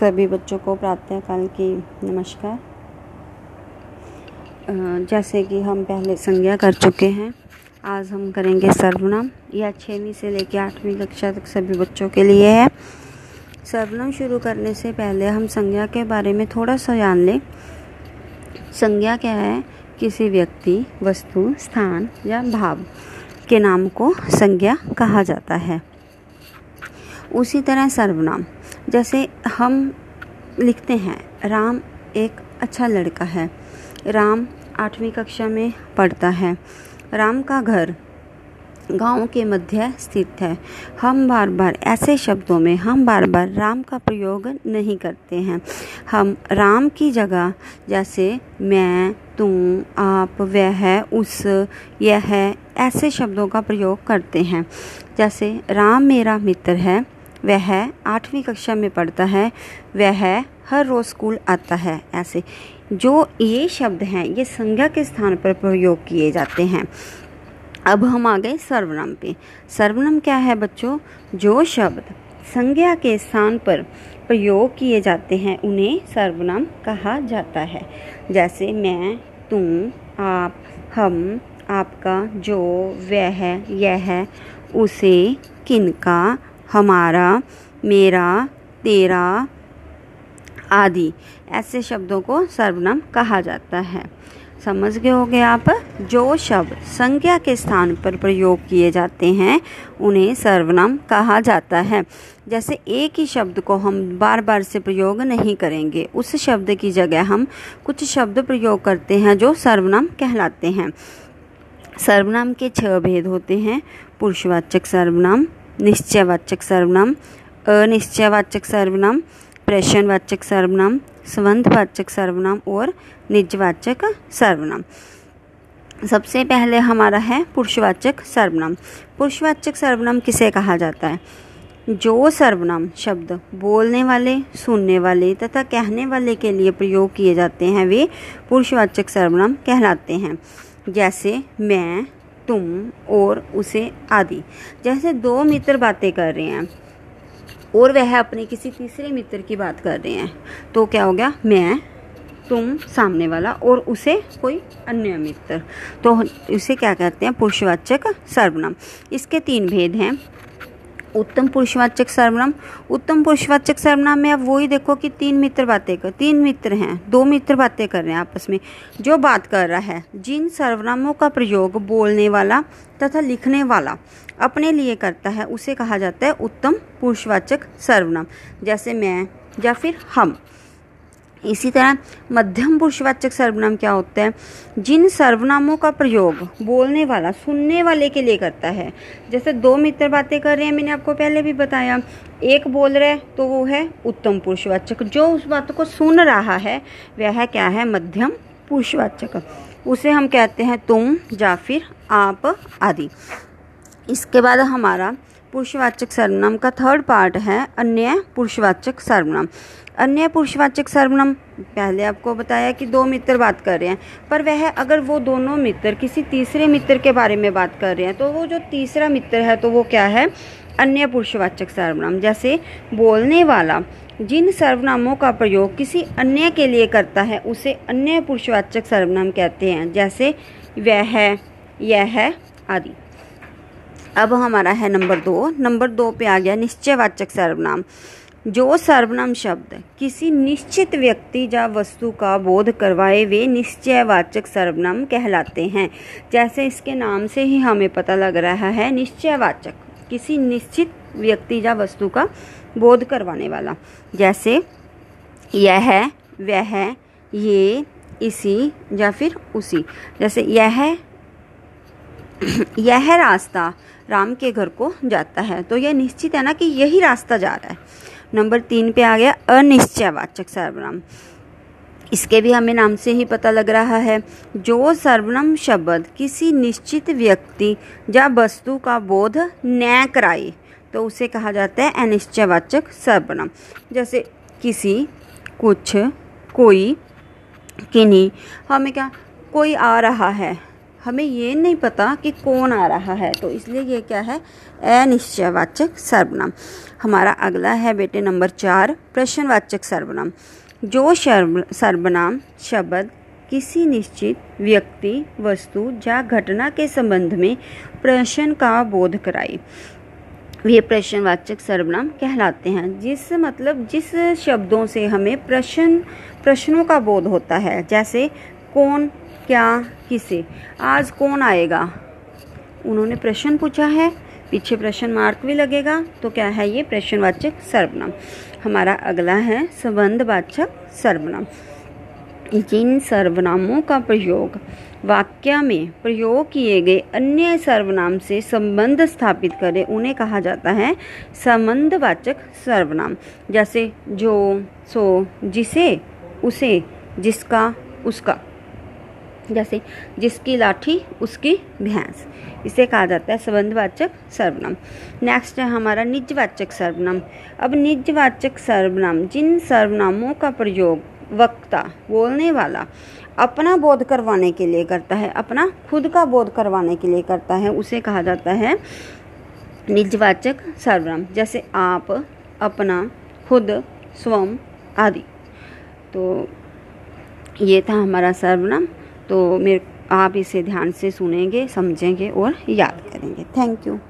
सभी बच्चों को प्रातःकाल की नमस्कार। जैसे कि हम पहले संज्ञा कर चुके हैं, आज हम करेंगे सर्वनाम। यह छवीं से लेकर आठवीं कक्षा तक सभी बच्चों के लिए है। सर्वनाम शुरू करने से पहले हम संज्ञा के बारे में थोड़ा सा जान लें। संज्ञा क्या है? किसी व्यक्ति, वस्तु, स्थान या भाव के नाम को संज्ञा कहा जाता है। उसी तरह सर्वनाम। जैसे हम लिखते हैं, राम एक अच्छा लड़का है। राम आठवीं कक्षा में पढ़ता है। राम का घर गाँव के मध्य स्थित है। हम बार बार ऐसे शब्दों में हम बार बार राम का प्रयोग नहीं करते हैं। हम राम की जगह, जैसे मैं, तुम, आप, वह उस, यह ऐसे शब्दों का प्रयोग करते हैं। जैसे, राम मेरा मित्र है वह आठवीं कक्षा में पढ़ता है, वह हर रोज़ स्कूल आता है। ऐसे जो ये शब्द हैं, ये संज्ञा के स्थान पर प्रयोग किए जाते हैं। अब हम आ गए सर्वनाम पे। सर्वनाम क्या है बच्चों? जो शब्द संज्ञा के स्थान पर प्रयोग किए जाते हैं, उन्हें सर्वनाम कहा जाता है। जैसे मैं, तुम, आप, हम, आपका, जो, वह, यह, उसे किनका हमारा, मेरा, तेरा आदि। ऐसे शब्दों को सर्वनाम कहा जाता है। समझ गए हो गए आप? जो शब्द संज्ञा के स्थान पर प्रयोग किए जाते हैं, उन्हें सर्वनाम कहा जाता है। जैसे एक ही शब्द को हम बार बार से प्रयोग नहीं करेंगे। उस शब्द की जगह हम कुछ शब्द प्रयोग करते हैं जो सर्वनाम कहलाते हैं। सर्वनाम के छह भेद होते हैं। पुरुषवाचक सर्वनाम निश्चयवाचक सर्वनाम, अनिश्चयवाचक सर्वनाम, प्रश्नवाचक सर्वनाम संबंधवाचक सर्वनाम और निजवाचक सर्वनाम। सबसे पहले हमारा है पुरुषवाचक सर्वनाम। पुरुषवाचक सर्वनाम किसे कहा जाता है? जो सर्वनाम शब्द बोलने वाले, सुनने वाले तथा कहने वाले के लिए प्रयोग किए जाते हैं, वे पुरुषवाचक सर्वनाम कहलाते हैं। जैसे मैं तुम और उसे आदि। जैसे दो मित्र बातें कर रहे हैं और वह अपने किसी तीसरे मित्र की बात कर रहे हैं तो क्या हो गया? मैं, तुम, सामने वाला और उसे कोई अन्य मित्र। तो इसे क्या कहते हैं? पुरुषवाचक सर्वनाम। इसके तीन भेद हैं। उत्तम पुरुषवाचक सर्वनाम। उत्तम पुरुषवाचक सर्वनाम में आप वही देखो कि तीन मित्र बातें कर, तीन मित्र हैं, दो मित्र बातें कर रहे हैं आपस में। जो बात कर रहा है, जिन सर्वनामों का प्रयोग बोलने वाला तथा लिखने वाला अपने लिए करता है, उसे कहा जाता है उत्तम पुरुषवाचक सर्वनाम। जैसे मैं या फिर हम। इसी तरह मध्यम पुरुषवाचक सर्वनाम क्या होता है? जिन सर्वनामों का प्रयोग बोलने वाला, सुनने वाले के लिए करता है। जैसे दो मित्र बातें कर रहे हैं, मैंने आपको पहले भी बताया। एक बोल रहा है तो वो है उत्तम पुरुषवाचक। जो उस बात को सुन रहा है, वह क्या है? मध्यम पुरुषवाचक। उसे हम कहते हैं तुम या फिर आप, आदि। इसके बाद हमारा पुरुषवाचक सर्वनाम का थर्ड पार्ट है, अन्य पुरुषवाचक सर्वनाम। अन्य पुरुषवाचक सर्वनाम, पहले आपको बताया कि दो मित्र बात कर रहे हैं, पर वह अगर वो दोनों मित्र किसी तीसरे मित्र के बारे में बात कर रहे हैं तो वो जो तीसरा मित्र है तो वो क्या है? अन्य पुरुषवाचक सर्वनाम। जैसे बोलने वाला जिन सर्वनामों का प्रयोग किसी अन्य के लिए करता है, उसे अन्य पुरुषवाचक सर्वनाम कहते हैं। जैसे वह है यह है आदि। अब हमारा है नंबर दो। नंबर दो पे आ गया निश्चयवाचक सर्वनाम। जो सर्वनाम शब्द किसी निश्चित व्यक्ति या वस्तु का बोध करवाए, वे निश्चयवाचक सर्वनाम कहलाते हैं। जैसे इसके नाम से ही हमें पता लग रहा है, निश्चयवाचक किसी निश्चित व्यक्ति या वस्तु का बोध करवाने वाला। जैसे यह, वह, ये, इसी या फिर उसी। जैसे यह यह रास्ता राम के घर को जाता है। तो यह निश्चित है ना कि यही रास्ता जा रहा है। नंबर तीन पे आ गया, अनिश्चयवाचक सर्वनाम। इसके भी हमें नाम से ही पता लग रहा है, जो सर्वनाम शब्द किसी निश्चित व्यक्ति या वस्तु का बोध न कराए तो उसे कहा जाता है अनिश्चयवाचक सर्वनाम। जैसे किसी, कुछ, कोई, किन्हीं, हमें क्या, कोई आ रहा है हमें ये नहीं पता कि कौन आ रहा है तो इसलिए ये क्या है? अनिश्चयवाचक सर्वनाम। हमारा अगला है बेटे नंबर चार, प्रश्नवाचक सर्वनाम। जो सर्वनाम शब्द किसी निश्चित व्यक्ति, वस्तु या घटना के संबंध में प्रश्न का बोध कराई। वे प्रश्नवाचक सर्वनाम कहलाते हैं, जिस मतलब जिस शब्दों से हमें प्रश्न, प्रश्नों का बोध होता है, जैसे कौन क्या, किसे, आज कौन आएगा? उन्होंने प्रश्न पूछा है, पीछे प्रश्न मार्क भी लगेगा तो क्या है ये प्रश्नवाचक सर्वनाम? हमारा अगला है, संबंधवाचक सर्वनाम। जिन सर्वनामों का प्रयोग, वाक्य में प्रयोग किए गए अन्य सर्वनाम से संबंध स्थापित करें, उन्हें कहा जाता है संबंधवाचक सर्वनाम। जैसे जो, सो, जिसे, उसे, जिसका, उसका। जैसे जिसकी लाठी, उसकी भैंस। इसे कहा जाता है संबंधवाचक सर्वनाम। नेक्स्ट है हमारा निजवाचक सर्वनाम। अब निजवाचक सर्वनाम, जिन सर्वनामों का प्रयोग वक्ता, बोलने वाला, अपना बोध करवाने के लिए करता है, अपना खुद का बोध करवाने के लिए करता है, उसे कहा जाता है निजवाचक सर्वनाम, जैसे आप, अपना, खुद स्वम आदि। तो ये था हमारा सर्वनाम। तो मेरे आप इसे ध्यान से सुनेंगे समझेंगे और याद करेंगे। Thank you